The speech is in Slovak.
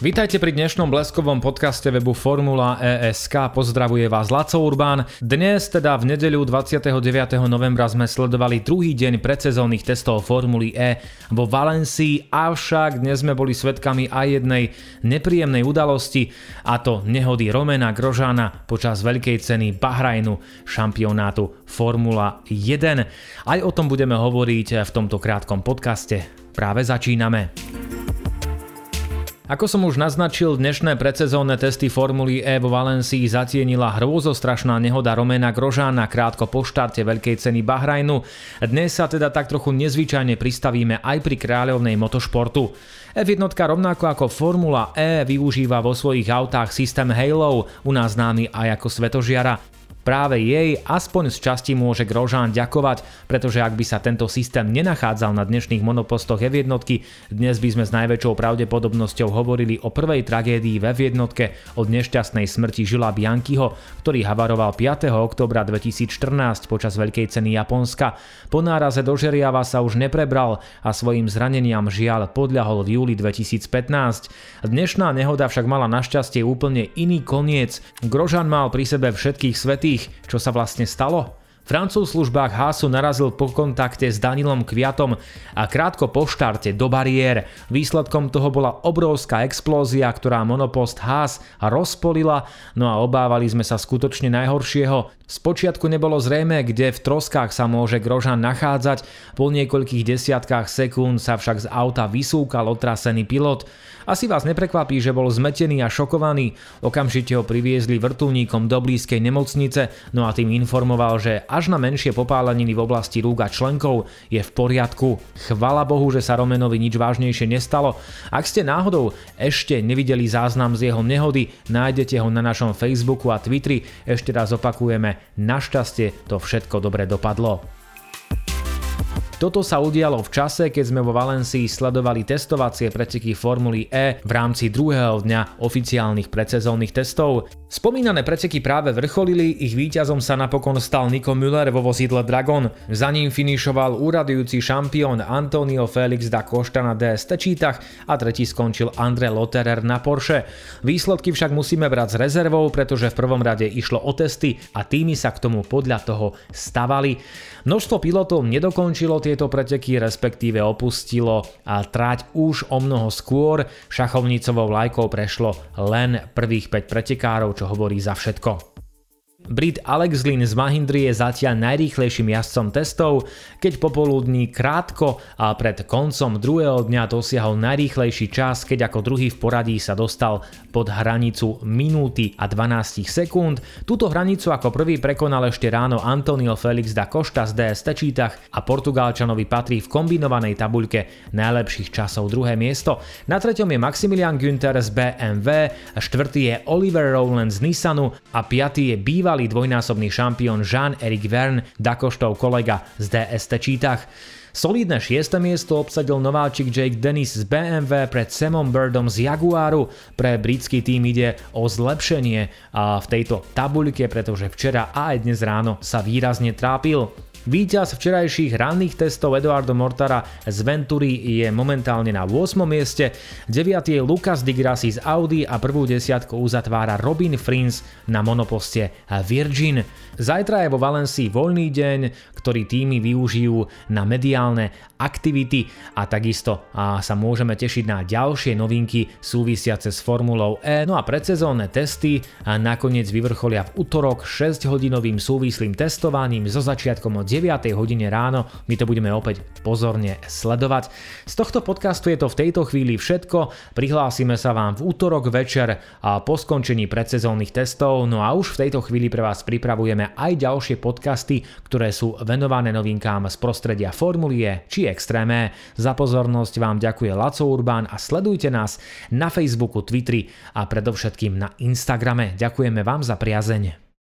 Vítajte pri dnešnom bleskovom podcaste webu Formula ESK. Pozdravuje vás Laco Urbán. Dnes, teda v nedeľu 29. novembra sme sledovali druhý deň predsezónnych testov Formuly E vo Valencii, avšak dnes sme boli svetkami aj jednej nepríjemnej udalosti, a to nehody Romena Grožána počas veľkej ceny Bahrajnu šampionátu Formula 1. Aj o tom budeme hovoriť v tomto krátkom podcaste. Práve začíname. Ako som už naznačil, dnešné predsezónne testy Formuly E vo Valencii zatienila hrôzostrašná nehoda Romena Grožána krátko po štarte veľkej ceny Bahrajnu. Dnes sa teda tak trochu nezvyčajne pristavíme aj pri kráľovnej motošportu. F1 rovnako ako Formula E využíva vo svojich autách systém Halo, u nás známy aj ako svetožiara. Práve jej aspoň z časti môže Grožán ďakovať, pretože ak by sa tento systém nenachádzal na dnešných monopostoch F1, dnes by sme s najväčšou pravdepodobnosťou hovorili o prvej tragédii v F1 od nešťastnej smrti Žila Bianchiho, ktorý havaroval 5. oktobra 2014 počas Veľkej ceny Japonska. Po náraze do Žeriava sa už neprebral a svojim zraneniam žiaľ podľahol v júli 2015. Dnešná nehoda však mala našťastie úplne iný koniec. Grožan mal pri sebe všetkých svetých tých, čo sa vlastne stalo? Francúz službách Hásu narazil po kontakte s Danilom Kviatom a krátko po štarte do bariér. Výsledkom toho bola obrovská explózia, ktorá monopost Haas rozpolila, no a obávali sme sa skutočne najhoršieho. Spočiatku nebolo zrejme, kde v troskách sa môže Grožan nachádzať, po niekoľkých desiatkách sekúnd sa však z auta vysúkal otrasený pilot. Asi vás neprekvapí, že bol zmetený a šokovaný. Okamžite ho priviezli vrtulníkom do blízkej nemocnice, no a tým informoval, že až na menšie popáleniny v oblasti rúk členkov je v poriadku. Chvala Bohu, že sa Romenovi nič vážnejšie nestalo. Ak ste náhodou ešte nevideli záznam z jeho nehody, nájdete ho na našom Facebooku a Twitteri. Ešte raz opakujeme, našťastie to všetko dobre dopadlo. Toto sa udialo v čase, keď sme vo Valencii sledovali testovacie preteky Formuly E v rámci druhého dňa oficiálnych predsezónnych testov. Spomínané preteky práve vrcholili, ich víťazom sa napokon stal Nico Müller vo vozidle Dragon. Za ním finišoval úradujúci šampión Antonio Felix da Costa na DST čítach a tretí skončil Andre Lotterer na Porsche. Výsledky však musíme brať s rezervou, pretože v prvom rade išlo o testy a týmy sa k tomu podľa toho stavali. Množstvo pilotov nedokončilo tieto preteky, respektíve opustilo a trať už o mnoho skôr. Šachovnicovou lajkou prešlo len prvých 5 pretekárov, čo hovorí za všetko. Brit Alex Lynn z Mahindry je zatiaľ najrýchlejším jazdcom testov, keď popoludní krátko a pred koncom druhého dňa dosiahol najrýchlejší čas, keď ako druhý v poradí sa dostal pod hranicu minúty a 12 sekúnd. Túto hranicu ako prvý prekonal ešte ráno Antonio Felix da Costa z DST čítach a Portugálčanovi patrí v kombinovanej tabuľke najlepších časov druhé miesto. Na treťom je Maximilian Günther z BMW, štvrtý je Oliver Rowland z Nissanu a piatý je bývalý bývalý dvojnásobný šampión Jean-Eric Verne, Dakoštov kolega z DST čítach. Solidné šieste miesto obsadil nováčik Jake Dennis z BMW pred Samom Birdom z Jaguaru. Pre britský tým ide o zlepšenie v tejto tabuľke, pretože včera a aj dnes ráno sa výrazne trápil. Výťaz včerajších ranných testov Eduardo Mortara z Venturi je momentálne na 8. mieste, 9. je Lucas Di Grassi z Audi a prvú desiatku uzatvára Robin Frins na monoposte Virgin. Zajtra je vo Valencii voľný deň, ktorý týmy využijú na mediálne aktivity a takisto sa môžeme tešiť na ďalšie novinky súvisiace s Formulou E. No a predsezónne testy nakoniec vyvrcholia v útorok 6-hodinovým súvislým testovaním so začiatkom od 9 hodine ráno. My to budeme opäť pozorne sledovať. Z tohto podcastu je to v tejto chvíli všetko. Prihlásime sa vám v útorok večer a po skončení predsezónnych testov. No a už v tejto chvíli pre vás pripravujeme aj ďalšie podcasty, ktoré sú venované novinkám z prostredia Formulie či Extréme. Za pozornosť vám ďakuje Laco Urbán a sledujte nás na Facebooku, Twitteri a predovšetkým na Instagrame. Ďakujeme vám za priazeň.